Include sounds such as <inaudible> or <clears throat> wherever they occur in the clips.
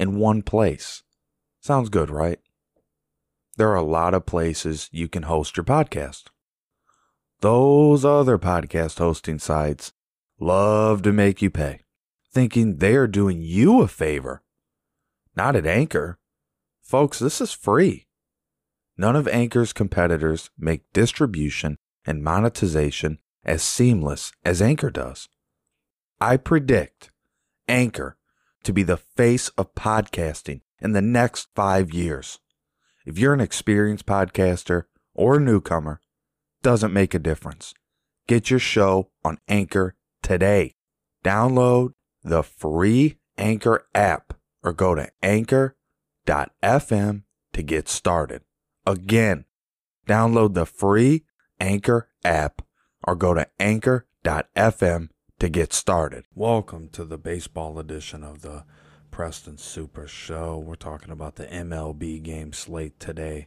in one place. Sounds good, right? There are a lot of places you can host your podcast. Those other podcast hosting sites love to make you pay, thinking they're doing you a favor. Not at Anchor. Folks, this is free. None of Anchor's competitors make distribution and monetization as seamless as Anchor does. I predict Anchor to be the face of podcasting in the next five years. If you're an experienced podcaster or a newcomer, doesn't make a difference. Get your show on Anchor today. Download the free Anchor app or go to anchor.fm to get started. Again, download the free Anchor app or go to anchor.fm to get started. Welcome to the baseball edition of the Preston Super Show. We're talking about the MLB game slate today.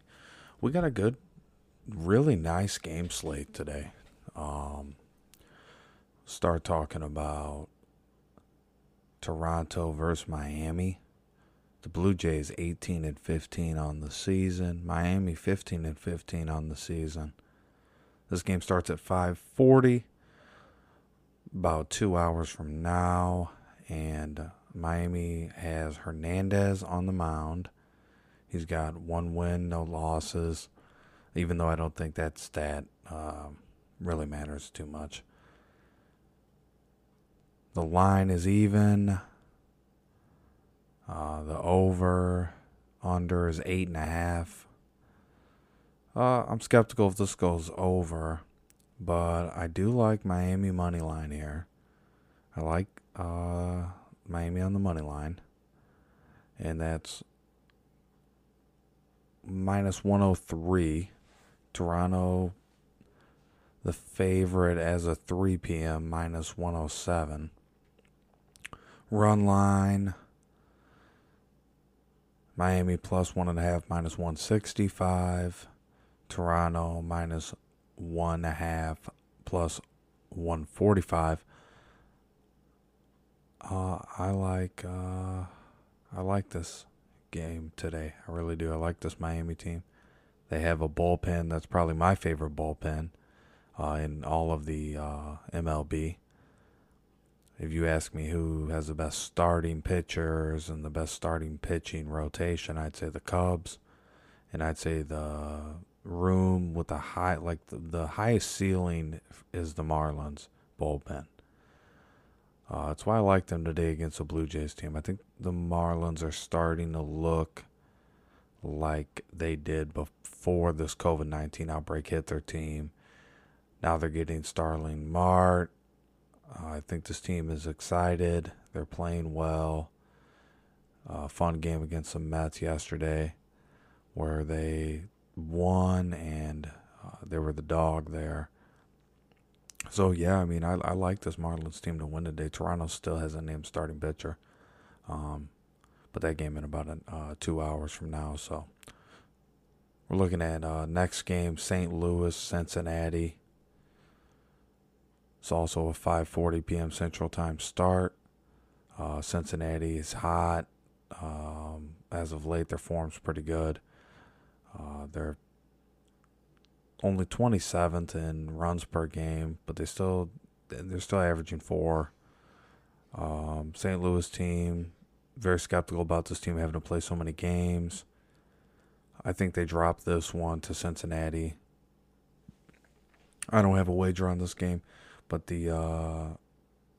We got a good, really nice game slate today. Um, start talking about Toronto versus Miami. The Blue Jays 18 and 15 on the season. Miami 15 and 15 on the season. This game starts at 5:40 about 2 hours from now and Miami has Hernandez on the mound. He's got one win, no losses, even though I don't think that stat uh, really matters too much. The line is even. Uh, the over under is eight and a half. Uh, I'm skeptical if this goes over, but I do like Miami money line here. I like uh, Miami on the money line, and that's minus 103. Toronto, the favorite as a 3 p.m. minus 107. Run line. Miami plus one and a half minus 165. Toronto minus one and a half plus 145. Uh, I like uh, I like this game today. I really do. I like this Miami team. They have a bullpen that's probably my favorite bullpen uh, in all of the uh, MLB. If you ask me who has the best starting pitchers and the best starting pitching rotation, I'd say the Cubs, and I'd say the room with the high, like the, the highest ceiling is the Marlins bullpen. Uh, that's why I like them today against the Blue Jays team. I think the Marlins are starting to look like they did before this COVID 19 outbreak hit their team. Now they're getting Starling Marte. Uh, I think this team is excited. They're playing well. Uh, fun game against the Mets yesterday where they won and uh, they were the dog there. So yeah, I mean, I I like this Marlins team to win today. Toronto still has a named starting pitcher, um, but that game in about uh, two hours from now. So we're looking at uh, next game: St. Louis, Cincinnati. It's also a 5:40 p.m. Central Time start. Uh, Cincinnati is hot. Um, as of late, their form's pretty good. Uh, they're only 27th in runs per game, but they still they're still averaging four. Um, St. Louis team very skeptical about this team having to play so many games. I think they dropped this one to Cincinnati. I don't have a wager on this game, but the uh,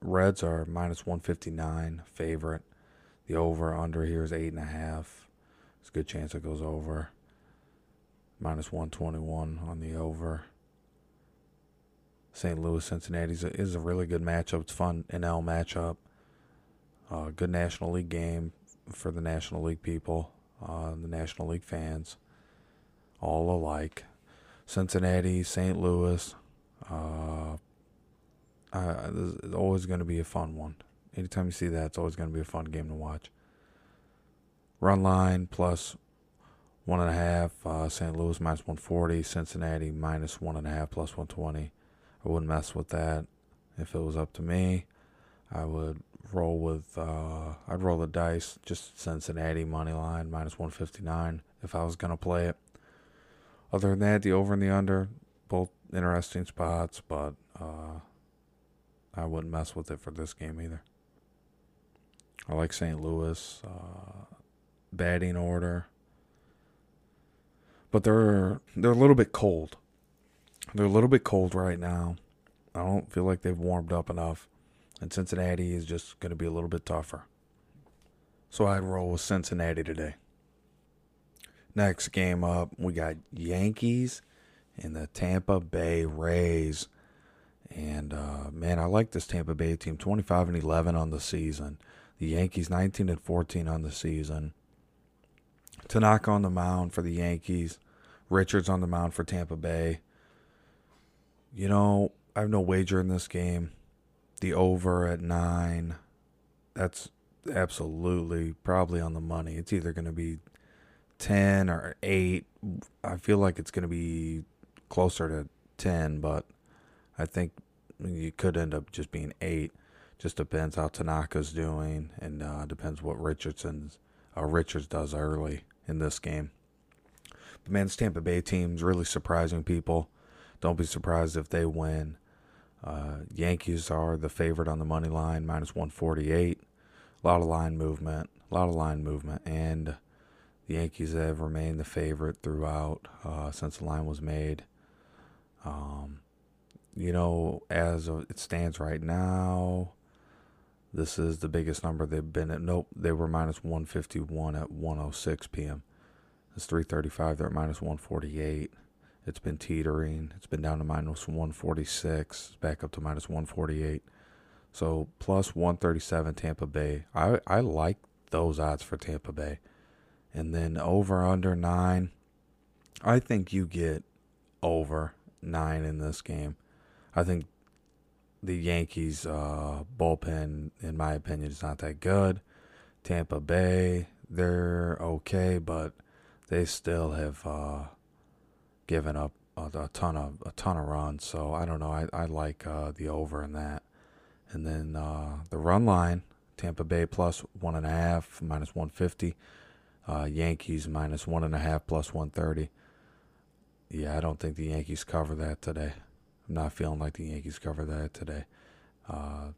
Reds are minus 159 favorite. The over under here is eight and a half. It's a good chance it goes over minus 121 on the over. St. Louis Cincinnati is a really good matchup. It's fun NL matchup. Uh, good National League game for the National League people. uh, the National League fans, all alike. Cincinnati, St. Louis. Uh, uh, it's always going to be a fun one. Anytime you see that, it's always going to be a fun game to watch. Run line plus one and a half. Uh, St. Louis minus 140. Cincinnati minus one and a half plus 120. I wouldn't mess with that if it was up to me. I would roll with. Uh, I'd roll the dice. Just Cincinnati money line minus 159 if I was gonna play it. Other than that, the over and the under, both interesting spots, but uh, I wouldn't mess with it for this game either. I like St. Louis uh, batting order, but they're they're a little bit cold. They're a little bit cold right now. I don't feel like they've warmed up enough, and Cincinnati is just going to be a little bit tougher. So I'd roll with Cincinnati today. Next game up, we got Yankees and the Tampa Bay Rays. And uh, man, I like this Tampa Bay team. 25 and 11 on the season. The Yankees 19 and 14 on the season. Tanaka on the mound for the Yankees. Richards on the mound for Tampa Bay. You know, I have no wager in this game. The over at nine. That's absolutely probably on the money. It's either going to be 10 or 8. I feel like it's going to be closer to 10, but I think you could end up just being 8. Just depends how Tanaka's doing and uh, depends what Richardson's uh, Richards does early in this game. The man's Tampa Bay team's really surprising people. Don't be surprised if they win. Uh, Yankees are the favorite on the money line, minus 148. A lot of line movement, a lot of line movement, and the Yankees have remained the favorite throughout uh, since the line was made. Um, you know, as it stands right now, this is the biggest number they've been at. Nope, they were minus 151 at 106 p.m. It's 335. They're at minus 148. It's been teetering. It's been down to minus 146, back up to minus 148. So plus 137 Tampa Bay. I, I like those odds for Tampa Bay. And then over under nine. I think you get over nine in this game. I think the Yankees uh, bullpen, in my opinion, is not that good. Tampa Bay, they're okay, but they still have uh, given up a, a, ton of a ton of runs. So I don't know. I I like uh, the over in that. And then uh, the run line, Tampa Bay plus one and a half, minus one fifty. Uh, Yankees minus one and a half plus 130. Yeah, I don't think the Yankees cover that today. I'm not feeling like the Yankees cover that today. Uh,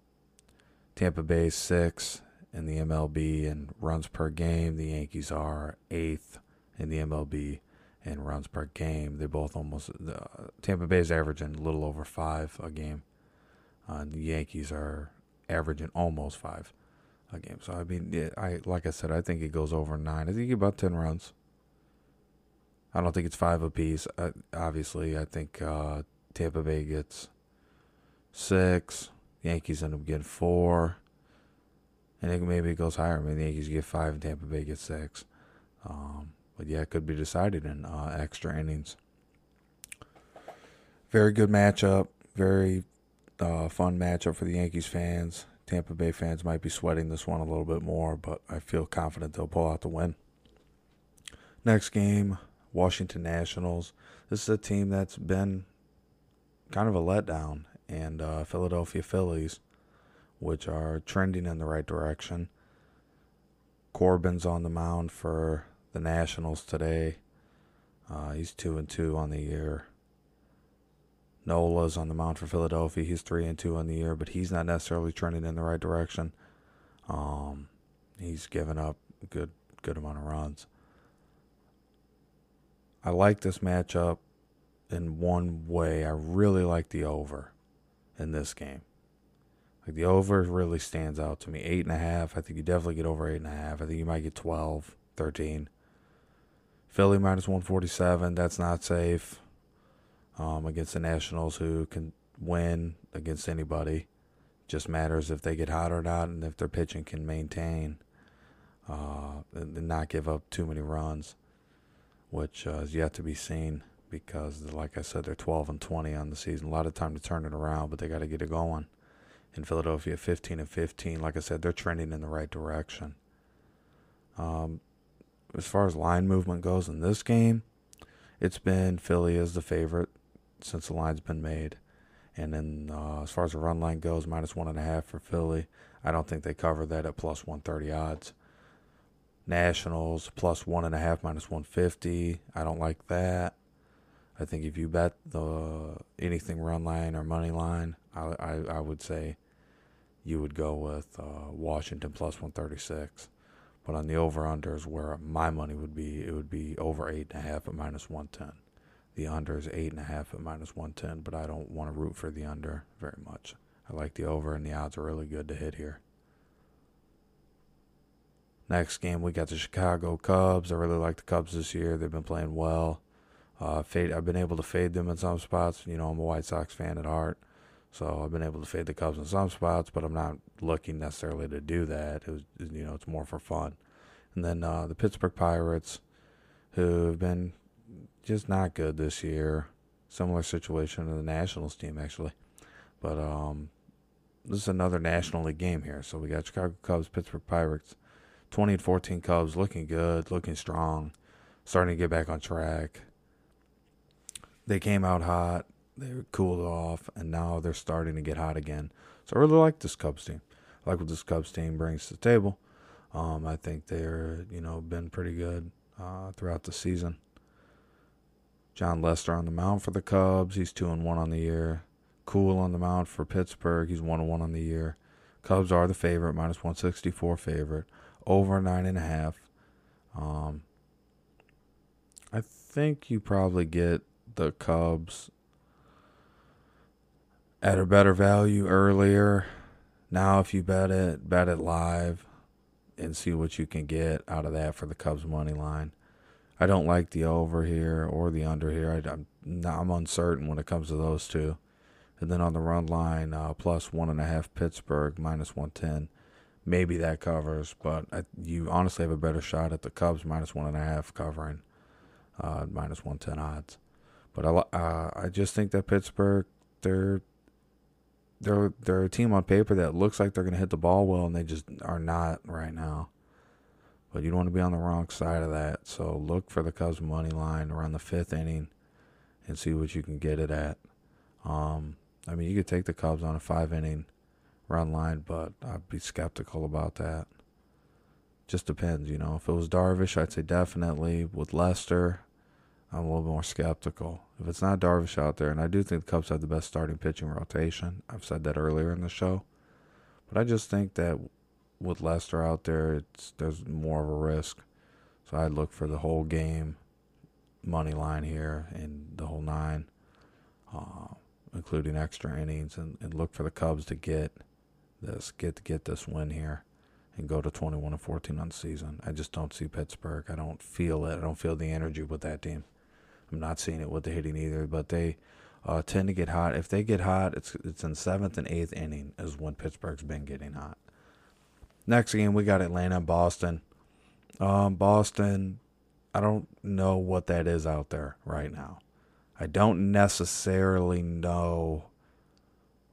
Tampa Bay six in the MLB and runs per game. The Yankees are eighth in the MLB and runs per game. they're both almost Tampa Bay is averaging a little over five a game. Uh, the Yankees are averaging almost five a game. So I mean, yeah, I like I said, I think it goes over nine. I think about ten runs. I don't think it's five apiece. Obviously, I think uh, Tampa Bay gets six. Yankees end up getting four. And it, maybe it goes higher. Maybe the Yankees get five and Tampa Bay gets six. Um, but yeah, it could be decided in uh, extra innings. Very good matchup. Very uh, fun matchup for the Yankees fans. Tampa Bay fans might be sweating this one a little bit more, but I feel confident they'll pull out the win. Next game, Washington Nationals. This is a team that's been kind of a letdown, and uh, Philadelphia Phillies, which are trending in the right direction. Corbin's on the mound for the Nationals today. Uh, he's two and two on the year. Nola's on the mound for Philadelphia. He's three and two on the year, but he's not necessarily trending in the right direction. Um, he's given up a good good amount of runs. I like this matchup in one way. I really like the over in this game. Like the over really stands out to me. Eight and a half. I think you definitely get over eight and a half. I think you might get 12, 13. Philly minus 147. That's not safe um, against the Nationals, who can win against anybody. Just matters if they get hot or not, and if their pitching can maintain. uh, and not give up too many runs, which uh, is yet to be seen because, like I said, they're 12 and 20 on the season. A lot of time to turn it around, but they got to get it going. In Philadelphia, 15 and 15, like I said, they're trending in the right direction. Um, as far as line movement goes in this game, it's been Philly as the favorite since the line's been made. And then uh, as far as the run line goes, minus one and a half for Philly. I don't think they cover that at plus 130 odds. Nationals plus one and a half, minus 150. I don't like that. I think if you bet the anything run line or money line, I, I, I would say you would go with uh, Washington plus 136. But on the over unders, where my money would be, it would be over eight and a half at minus 110. The under is eight and a half at minus 110, but I don't want to root for the under very much. I like the over, and the odds are really good to hit here. Next game, we got the Chicago Cubs. I really like the Cubs this year. They've been playing well. Uh, fade, I've been able to fade them in some spots. You know, I'm a White Sox fan at heart. So I've been able to fade the Cubs in some spots, but I'm not looking necessarily to do that. It was, you know, it's more for fun. And then uh, the Pittsburgh Pirates, who have been just not good this year. Similar situation to the Nationals team, actually. But um, this is another National League game here. So we got Chicago Cubs, Pittsburgh Pirates, 20 and 14 Cubs, looking good, looking strong, starting to get back on track. They came out hot they cooled off, and now they're starting to get hot again. So I really like this Cubs team. I like what this Cubs team brings to the table. Um, I think they're you know been pretty good uh, throughout the season. Jon Lester on the mound for the Cubs. He's two and one on the year. Kuhl on the mound for Pittsburgh. He's one and one on the year. Cubs are the favorite, minus one sixty four favorite, over nine and a half. Um, I think you probably get the Cubs at a better value earlier. Now, if you bet it, bet it live and see what you can get out of that for the Cubs money line. I don't like the over here or the under here. I, am I'm uncertain when it comes to those two. And then on the run line, uh, plus one and a half Pittsburgh, minus 110. Maybe that covers, but I, you honestly have a better shot at the Cubs minus one and a half covering, uh, minus 110 odds. But I, uh, I just think that Pittsburgh, they're they're they're a team on paper that looks like they're going to hit the ball well, and they just are not right now. But you don't want to be on the wrong side of that. So look for the Cubs money line around the fifth inning, and see what you can get it at. Um, I mean, you could take the Cubs on a five inning run line, but I'd be skeptical about that. Just depends, you know. If it was Darvish, I'd say definitely. With Lester, I'm a little more skeptical. If it's not Darvish out there, and I do think the Cubs have the best starting pitching rotation, I've said that earlier in the show, but I just think that with Lester out there, it's there's more of a risk. So I'd look for the whole game money line here and the whole nine, uh, including extra innings, and, and look for the Cubs to get this get to get this win here and go to 21 and 14 on the season. I just don't see Pittsburgh. I don't feel it. I don't feel the energy with that team. I'm not seeing it with the hitting either, but they uh, tend to get hot. If they get hot, it's it's in seventh and eighth inning is when Pittsburgh's been getting hot. Next game we got Atlanta and Boston. Um, Boston, I don't know what that is out there right now. I don't necessarily know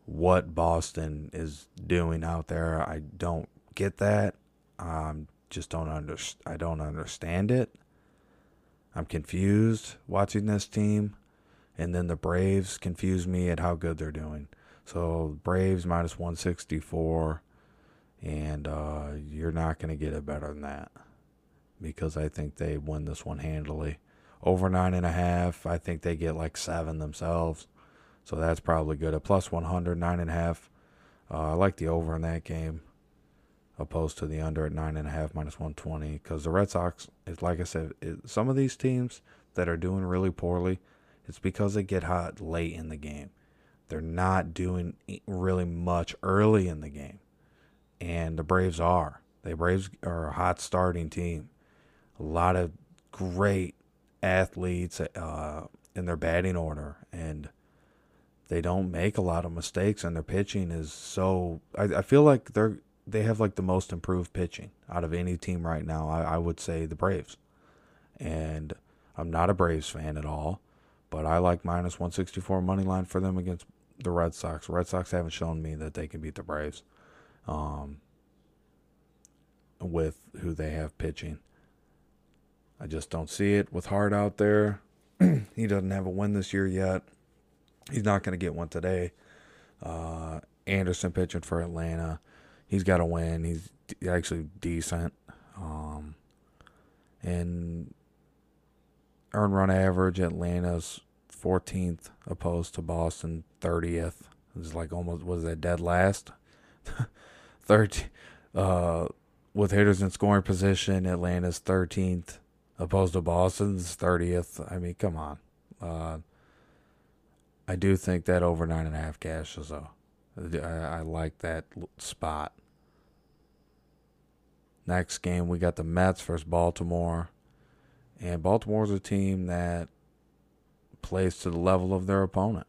what Boston is doing out there. I don't get that. Um, just don't under I don't understand it. I'm confused watching this team, and then the Braves confuse me at how good they're doing. So Braves minus 164, and uh, you're not going to get it better than that because I think they win this one handily. Over nine and a half, I think they get like seven themselves, so that's probably good. At plus 100, nine and a half, uh, I like the over in that game opposed to the under at nine and a half minus 120 because the Red Sox, it's like I said, it, some of these teams that are doing really poorly, it's because they get hot late in the game. They're not doing really much early in the game, and the Braves are. The Braves are a hot starting team. A lot of great athletes uh, in their batting order, and they don't make a lot of mistakes. And their pitching is so. I, I feel like they're they have like the most improved pitching out of any team right now. I, I would say the Braves, and I'm not a Braves fan at all, but I like minus 164 money line for them against the Red Sox. Red Sox haven't shown me that they can beat the Braves, um, with who they have pitching. I just don't see it with Hart out there. <clears throat> he doesn't have a win this year yet. He's not going to get one today. Uh, Anderson pitching for Atlanta. He's got to win. He's actually decent. Um, and earn run average, Atlanta's 14th opposed to Boston 30th. It's like almost was that dead last. <laughs> 13 uh, with hitters in scoring position, Atlanta's 13th opposed to Boston's 30th. I mean, come on. Uh, I do think that over nine and a half cashes though. I, I like that spot. Next game, we got the Mets versus Baltimore. And Baltimore's a team that plays to the level of their opponent.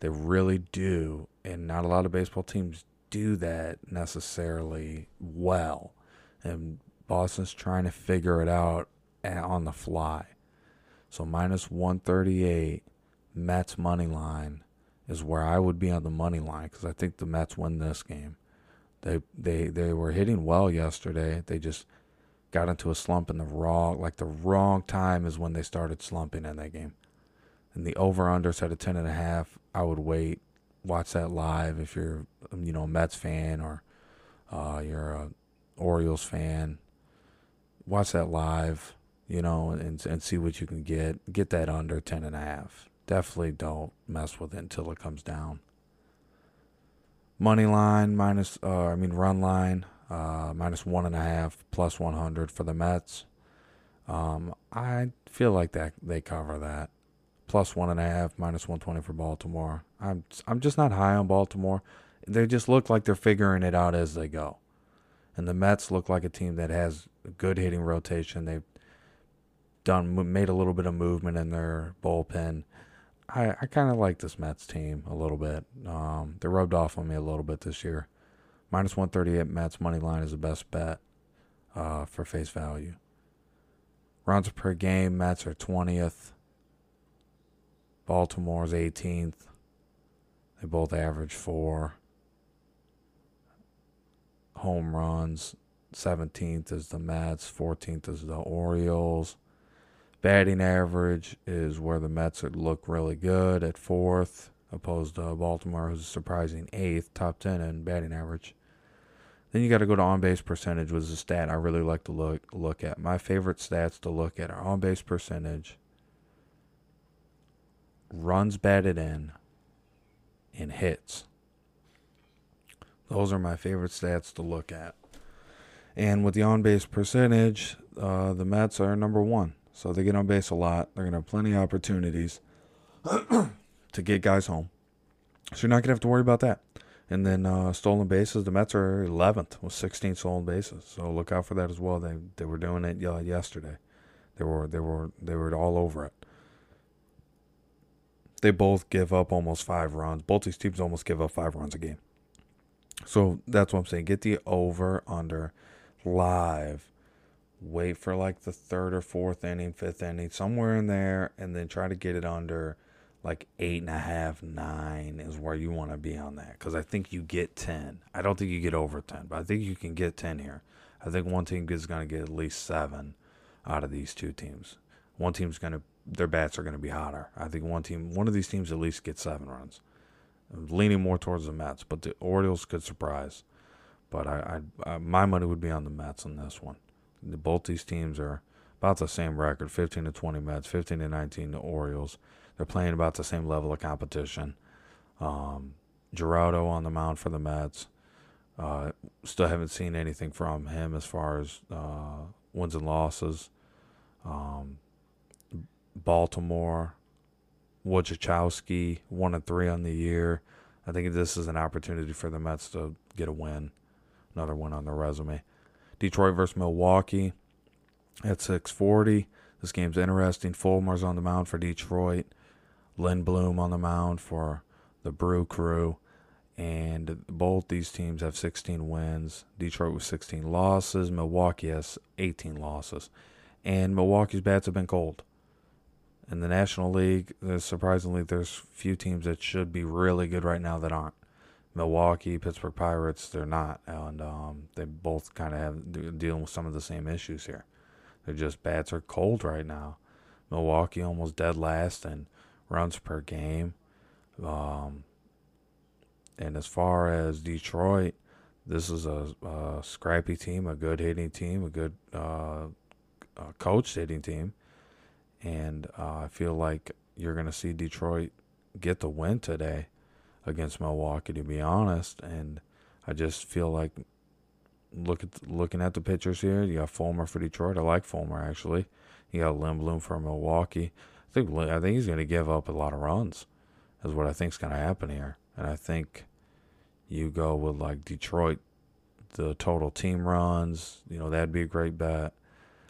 They really do. And not a lot of baseball teams do that necessarily well. And Boston's trying to figure it out on the fly. So minus 138, Mets money line is where I would be on the money line because I think the Mets win this game. They they they were hitting well yesterday. They just got into a slump in the wrong like the wrong time is when they started slumping in that game. And the over under set at ten and a half. I would wait, watch that live if you're you know a Mets fan or uh, you're a Orioles fan. Watch that live, you know, and and see what you can get. Get that under ten and a half. Definitely don't mess with it until it comes down money line minus uh, I mean run line uh, minus one and a half plus 100 for the Mets. Um, I feel like that they cover that plus one and a half minus 120 for Baltimore. I'm I'm just not high on Baltimore. They just look like they're figuring it out as they go. And the Mets look like a team that has a good hitting rotation. They've done made a little bit of movement in their bullpen. I, I kind of like this Mets team a little bit. Um, they rubbed off on me a little bit this year. Minus 138 Mets money line is the best bet uh, for face value. Runs per game, Mets are 20th. Baltimore's 18th. They both average four. Home runs, 17th is the Mets, 14th is the Orioles. Batting average is where the Mets would look really good at fourth, opposed to Baltimore, who's a surprising eighth, top 10 in batting average. Then you got to go to on base percentage, is a stat I really like to look look at. My favorite stats to look at are on base percentage, runs batted in, and hits. Those are my favorite stats to look at. And with the on base percentage, uh, the Mets are number one. So they get on base a lot. They're going to have plenty of opportunities <clears throat> to get guys home. So you're not going to have to worry about that. And then uh, stolen bases, the Mets are 11th with 16 stolen bases. So look out for that as well. They they were doing it uh, yesterday. They were they were they were all over it. They both give up almost five runs. Both these teams almost give up five runs a game. So that's what I'm saying. Get the over under live wait for like the third or fourth inning, fifth inning, somewhere in there, and then try to get it under like eight and a half, nine is where you want to be on that. Because I think you get 10. I don't think you get over 10, but I think you can get 10 here. I think one team is going to get at least seven out of these two teams. One team's going to, their bats are going to be hotter. I think one team, one of these teams at least gets seven runs. I'm leaning more towards the Mets, but the Orioles could surprise. But I, I, I my money would be on the Mets on this one. Both these teams are about the same record 15 to 20 Mets, 15 to 19 the Orioles. They're playing about the same level of competition. Um, Gerardo on the mound for the Mets. Uh, still haven't seen anything from him as far as uh, wins and losses. Um, Baltimore, Wojciechowski, one and three on the year. I think this is an opportunity for the Mets to get a win, another win on their resume. Detroit versus Milwaukee at 640. This game's interesting. Fulmer's on the mound for Detroit. Lindblom on the mound for the Brew Crew. and both these teams have 16 wins. Detroit with 16 losses. Milwaukee has 18 losses, and Milwaukee's bats have been cold. In the National League, surprisingly there's few teams that should be really good right now that aren't. Milwaukee, Pittsburgh Pirates, they're not, and um, they both kind of have dealing with some of the same issues here. They're just bats are cold right now. Milwaukee almost dead last in runs per game. Um, and as far as Detroit, this is a, a, scrappy team, a good hitting team, a good uh, coach hitting team. And uh, I feel like you're going to see Detroit get the win today against Milwaukee, to be honest. And I just feel like look at looking at the pitchers here. You got Fulmer for Detroit. I like Fulmer actually. You got Lindblom for Milwaukee. I think I think he's going to give up a lot of runs. Is what I think is going to happen here. And I think you go with like Detroit, the total team runs. You know that'd be a great bet.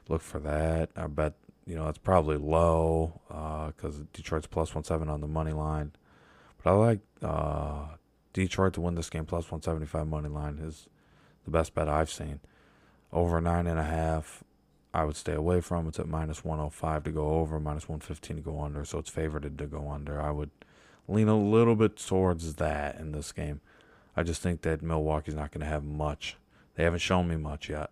Look for that. I bet you know that's probably low because uh, Detroit's plus one seven on the money line. But I like uh, Detroit to win this game plus one seventy five money line is the best bet I've seen. Over nine and a half, I would stay away from. It's at minus 105 to go over, minus 115 to go under, so it's favored to go under. I would lean a little bit towards that in this game. I just think that Milwaukee's not going to have much. They haven't shown me much yet.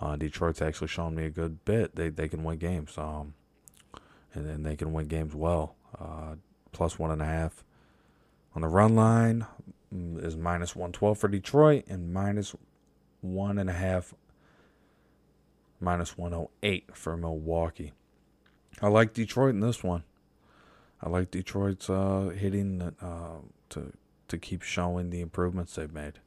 Uh, Detroit's actually shown me a good bit. They they can win games, um, and then they can win games well. Uh, plus one and a half on the run line mm, is minus one twelve for Detroit and minus one and a half, minus 108 for Milwaukee. I like Detroit in this one. I like Detroit's uh, hitting uh, to to keep showing the improvements they've made.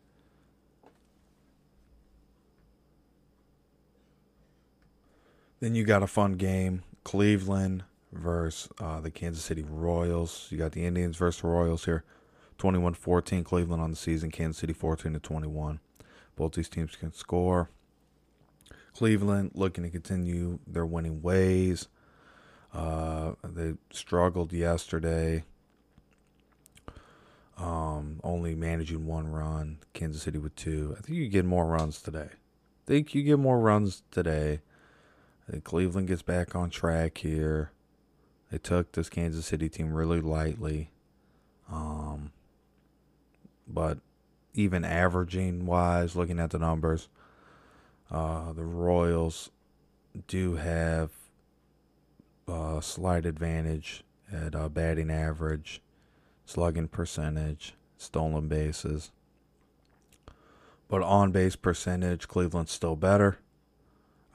Then you got a fun game: Cleveland versus uh, the Kansas City Royals. You got the Indians versus the Royals here. 21-14 Cleveland on the season. Kansas City 14 to 21. Both these teams can score. Cleveland looking to continue their winning ways. Uh, they struggled yesterday, um, only managing one run. Kansas City with two. I think you get more runs today. I think you get more runs today. I think Cleveland gets back on track here. They took this Kansas City team really lightly. Um, but even averaging wise, looking at the numbers, uh, the Royals do have a slight advantage at uh, batting average, slugging percentage, stolen bases. But on base percentage, Cleveland's still better.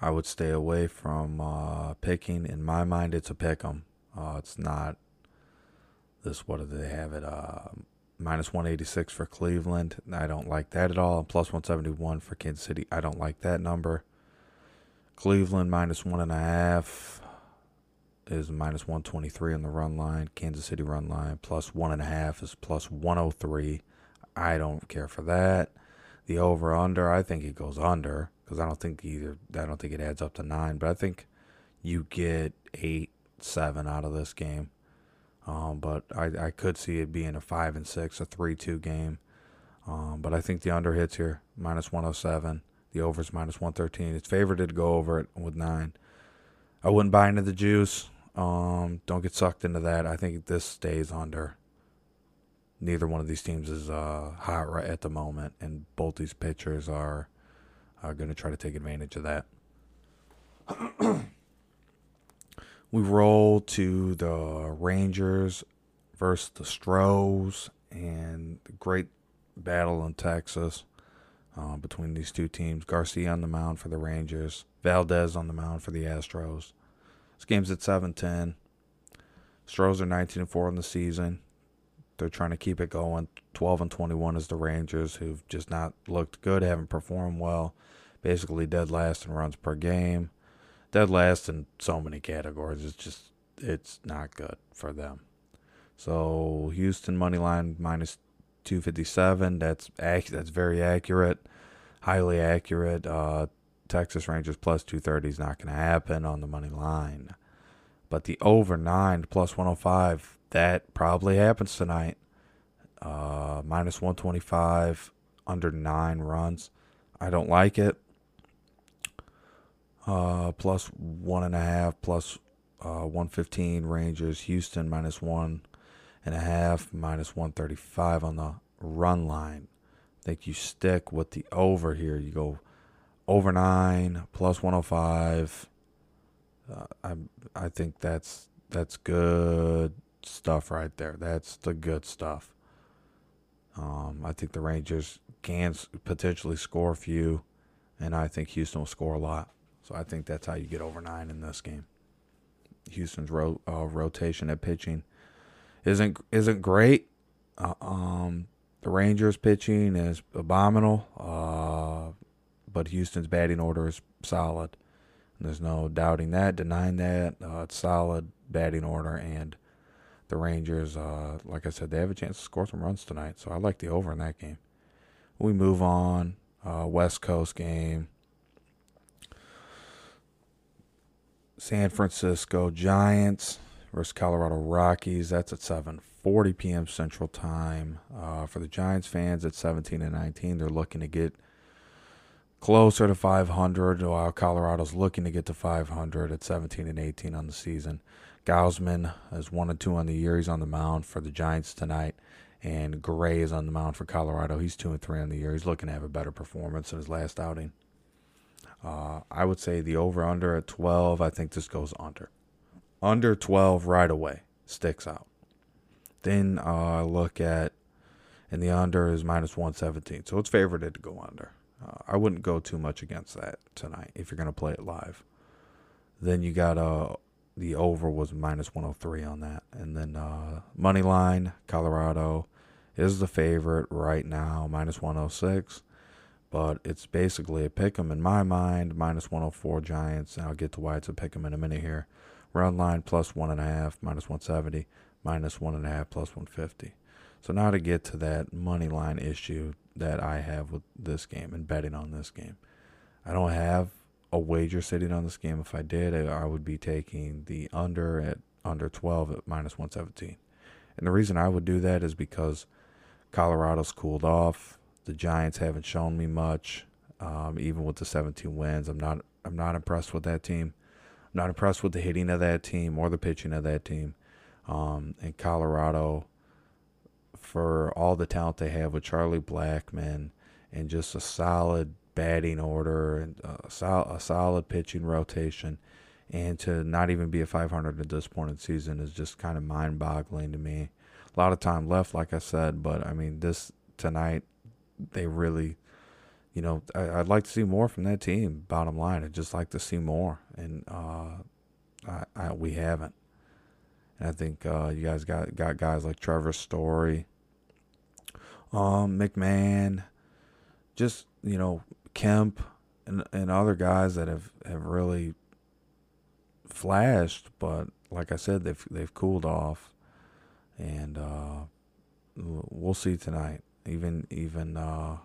I would stay away from uh, picking. In my mind, it's a pick 'em. Uh, it's not this. What do they have it? Minus 186 for Cleveland. I don't like that at all. Plus 171 for Kansas City. I don't like that number. Cleveland minus one and a half is minus 123 on the run line. Kansas City run line plus one and a half is plus 103. I don't care for that. The over under, I think it goes under because I don't think either. I don't think it adds up to nine, but I think you get eight, seven out of this game. Um, but I, I could see it being a five and six, a three-two game. Um, but I think the under hits here minus 107. The overs minus 113. It's favored to go over it with nine. I wouldn't buy into the juice. Um, don't get sucked into that. I think this stays under. Neither one of these teams is uh, hot right at the moment, and both these pitchers are are going to try to take advantage of that. <clears throat> we roll to the Rangers versus the Stros, and the great battle in Texas uh, between these two teams. Garcia on the mound for the Rangers, Valdez on the mound for the Astros. This game's at 7-10. Stros are 19-4 in the season. They're trying to keep it going. 12 and 21 is the Rangers, who've just not looked good, haven't performed well. Basically dead last in runs per game dead last in so many categories. It's just it's not good for them. So Houston money line minus two fifty seven. That's that's very accurate, highly accurate. Uh, Texas Rangers plus two thirty is not going to happen on the money line, but the over nine plus one hundred five that probably happens tonight. uh, minus 125, under nine runs. I don't like it. Uh, plus one and a half, plus uh, 115 Rangers. Houston minus one and a half, minus 135 on the run line. I think you stick with the over here. You go over nine, plus 105. Uh, I I think that's that's good stuff right there. That's the good stuff. Um, I think the Rangers can potentially score a few, and I think Houston will score a lot. So I think that's how you get over nine in this game. Houston's ro- uh, rotation at pitching isn't isn't great. Uh, um, the Rangers pitching is abominable, uh, but Houston's batting order is solid. There's no doubting that, denying that. Uh, it's solid batting order, and the Rangers, uh, like I said, they have a chance to score some runs tonight. So I like the over in that game. We move on. Uh, West Coast game. San Francisco Giants versus Colorado Rockies. That's at 7:40 p.m. Central Time. Uh, for the Giants fans, at 17 and 19, they're looking to get closer to 500, while Colorado's looking to get to 500 at 17 and 18 on the season. Gausman is one and two on the year. He's on the mound for the Giants tonight, and Gray is on the mound for Colorado. He's two and three on the year. He's looking to have a better performance in his last outing. Uh, I would say the over under at 12. I think this goes under. Under 12 right away sticks out. Then uh, look at, and the under is minus 117. So it's favored to go under. Uh, I wouldn't go too much against that tonight if you're going to play it live. Then you got uh, the over was minus 103 on that. And then uh, money line, Colorado is the favorite right now, minus 106 but it's basically a pick 'em in my mind, minus 104 Giants, and I'll get to why it's a pick 'em in a minute here. Run line plus one and a half, minus 170, minus one and a half, plus 150. So now to get to that money line issue that I have with this game and betting on this game, I don't have a wager sitting on this game. If I did, I would be taking the under at under 12 at minus 117. And the reason I would do that is because Colorado's cooled off. The Giants haven't shown me much, um, even with the 17 wins. I'm not I'm not impressed with that team. I'm not impressed with the hitting of that team or the pitching of that team. Um, and Colorado, for all the talent they have with Charlie Blackmon and just a solid batting order and a, sol- a solid pitching rotation, and to not even be a 500 at this point in the season is just kind of mind-boggling to me. A lot of time left, like I said, but I mean this tonight they really, you know, I, would like to see more from that team. Bottom line, I'd just like to see more, and uh, I, I, we haven't. And I think uh, you guys got got guys like Trevor Story, um, McMahon, just you know Kemp, and and other guys that have have really flashed, but like I said, they've they've cooled off, and uh, we'll see tonight. Even even uh,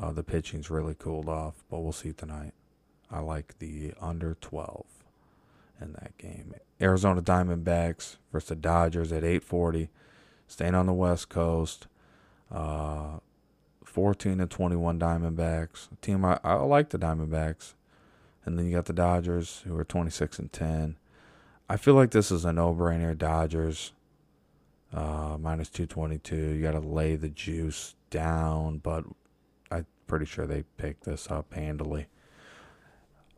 uh, the pitching's really cooled off, but we'll see tonight. I like the under 12 in that game. Arizona Diamondbacks versus the Dodgers at 8:40, staying on the West Coast. Uh, 14 and 21 Diamondbacks. Team I, I like the Diamondbacks, and then you got the Dodgers who are 26 and 10. I feel like this is a no-brainer. Dodgers uh, minus 222. You got to lay the juice down, but I'm pretty sure they picked this up handily.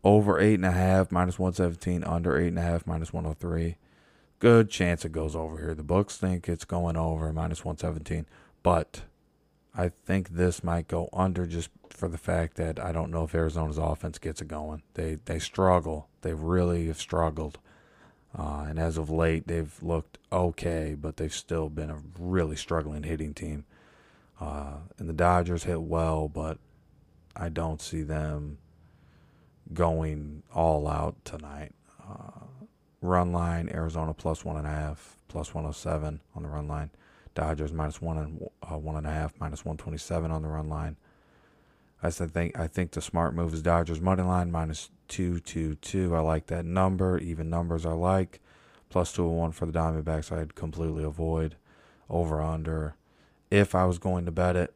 Over 8.5, minus 117. Under 8.5, minus 103. Good chance it goes over here. The books think it's going over, minus 117. But I think this might go under just for the fact that I don't know if Arizona's offense gets it going. They they struggle. They really have struggled. Uh, and as of late, they've looked okay, but they've still been a really struggling hitting team. Uh, and the Dodgers hit well, but I don't see them going all out tonight. Uh, run line, Arizona plus one and a half, plus 107 on the run line. Dodgers minus one and uh, one and a half, minus 127 on the run line. I said think I think the smart move is Dodgers money line minus two two two. I like that number. Even numbers I like. Plus two one for the Diamondbacks. I'd completely avoid over under, if I was going to bet it,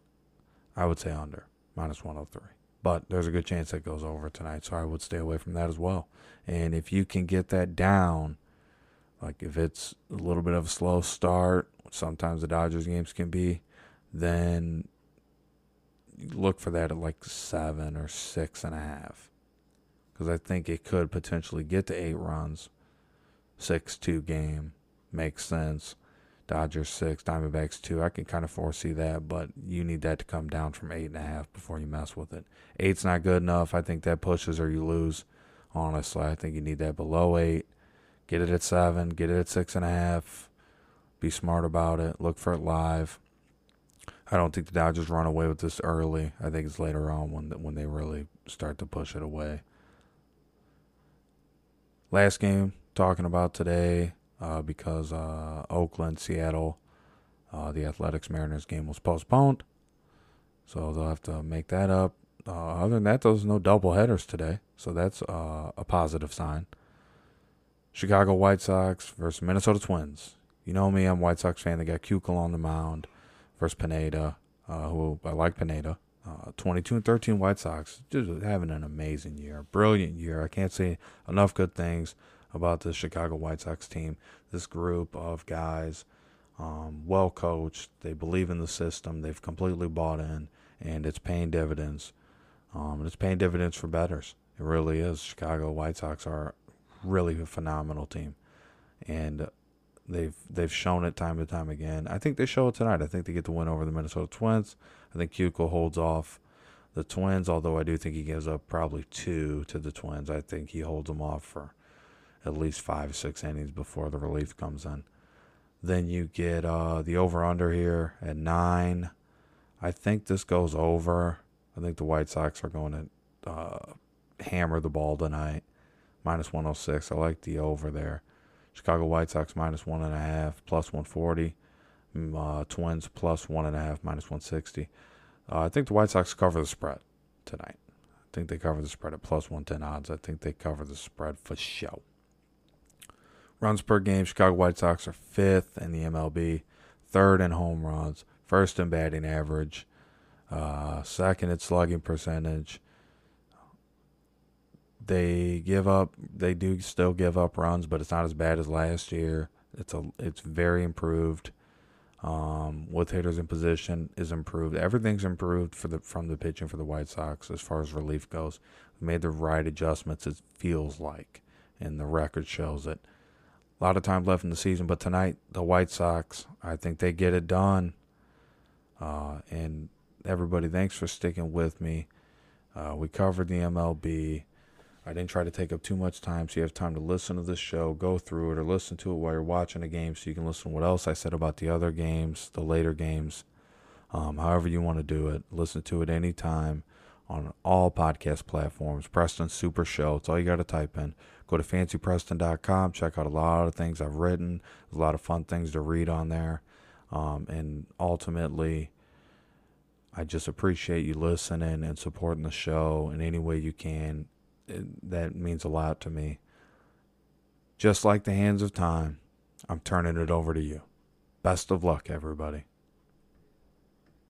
I would say under minus 103. But there's a good chance that goes over tonight, so I would stay away from that as well. And if you can get that down, like if it's a little bit of a slow start, sometimes the Dodgers games can be, then look for that at like seven or six and a half. Because I think it could potentially get to eight runs. 6 2 game makes sense. Dodgers six, Diamondbacks two. I can kind of foresee that, but you need that to come down from eight and a half before you mess with it. Eight's not good enough. I think that pushes or you lose. Honestly, I think you need that below eight. Get it at seven. Get it at six and a half. Be smart about it. Look for it live. I don't think the Dodgers run away with this early. I think it's later on when when they really start to push it away. Last game talking about today uh, because uh, Oakland, Seattle, uh, the Athletics Mariners game was postponed. So they'll have to make that up. Uh, other than that, there's no double headers today. So that's uh, a positive sign. Chicago White Sox versus Minnesota Twins. You know me, I'm a White Sox fan. They got Keuchel on the mound versus Pineda, uh, who I like Pineda. 22 and 13 White Sox, just having an amazing year, brilliant year. I can't say enough good things about the Chicago White Sox team. This group of guys, um, well coached, they believe in the system, they've completely bought in, and it's paying dividends. Um, and it's paying dividends for betters. It really is. Chicago White Sox are really a phenomenal team, and they've they've shown it time and time again. I think they show it tonight. I think they get the win over the Minnesota Twins. I think Keuchel holds off the Twins, although I do think he gives up probably two to the Twins. I think he holds them off for at least five, six innings before the relief comes in. Then you get uh, the over under here at nine. I think this goes over. I think the White Sox are going to uh, hammer the ball tonight. Minus 106. I like the over there. Chicago White Sox minus one and a half, plus 140. Mm, uh, Twins plus one and a half, minus 160. Uh, I think the White Sox cover the spread tonight. I think they cover the spread at plus 110 odds. I think they cover the spread for show. Runs per game, Chicago White Sox are fifth in the MLB, third in home runs, first in batting average, uh, second in slugging percentage. They give up. They do still give up runs, but it's not as bad as last year. It's a. It's very improved. Um, with hitters in position is improved. Everything's improved for the from the pitching for the White Sox as far as relief goes. We made the right adjustments. It feels like, and the record shows it. A lot of time left in the season, but tonight the White Sox, I think they get it done. Uh, and everybody, thanks for sticking with me. Uh, we covered the MLB. I didn't try to take up too much time so you have time to listen to this show, go through it, or listen to it while you're watching a game so you can listen to what else I said about the other games, the later games. Um, however you want to do it, listen to it anytime on all podcast platforms. Preston Super Show. It's all you got to type in. Go to fancypreston.com. Check out a lot of things I've written. There's a lot of fun things to read on there. Um, and ultimately, I just appreciate you listening and supporting the show in any way you can. That means a lot to me. Just like the hands of time, I'm turning it over to you. Best of luck, everybody.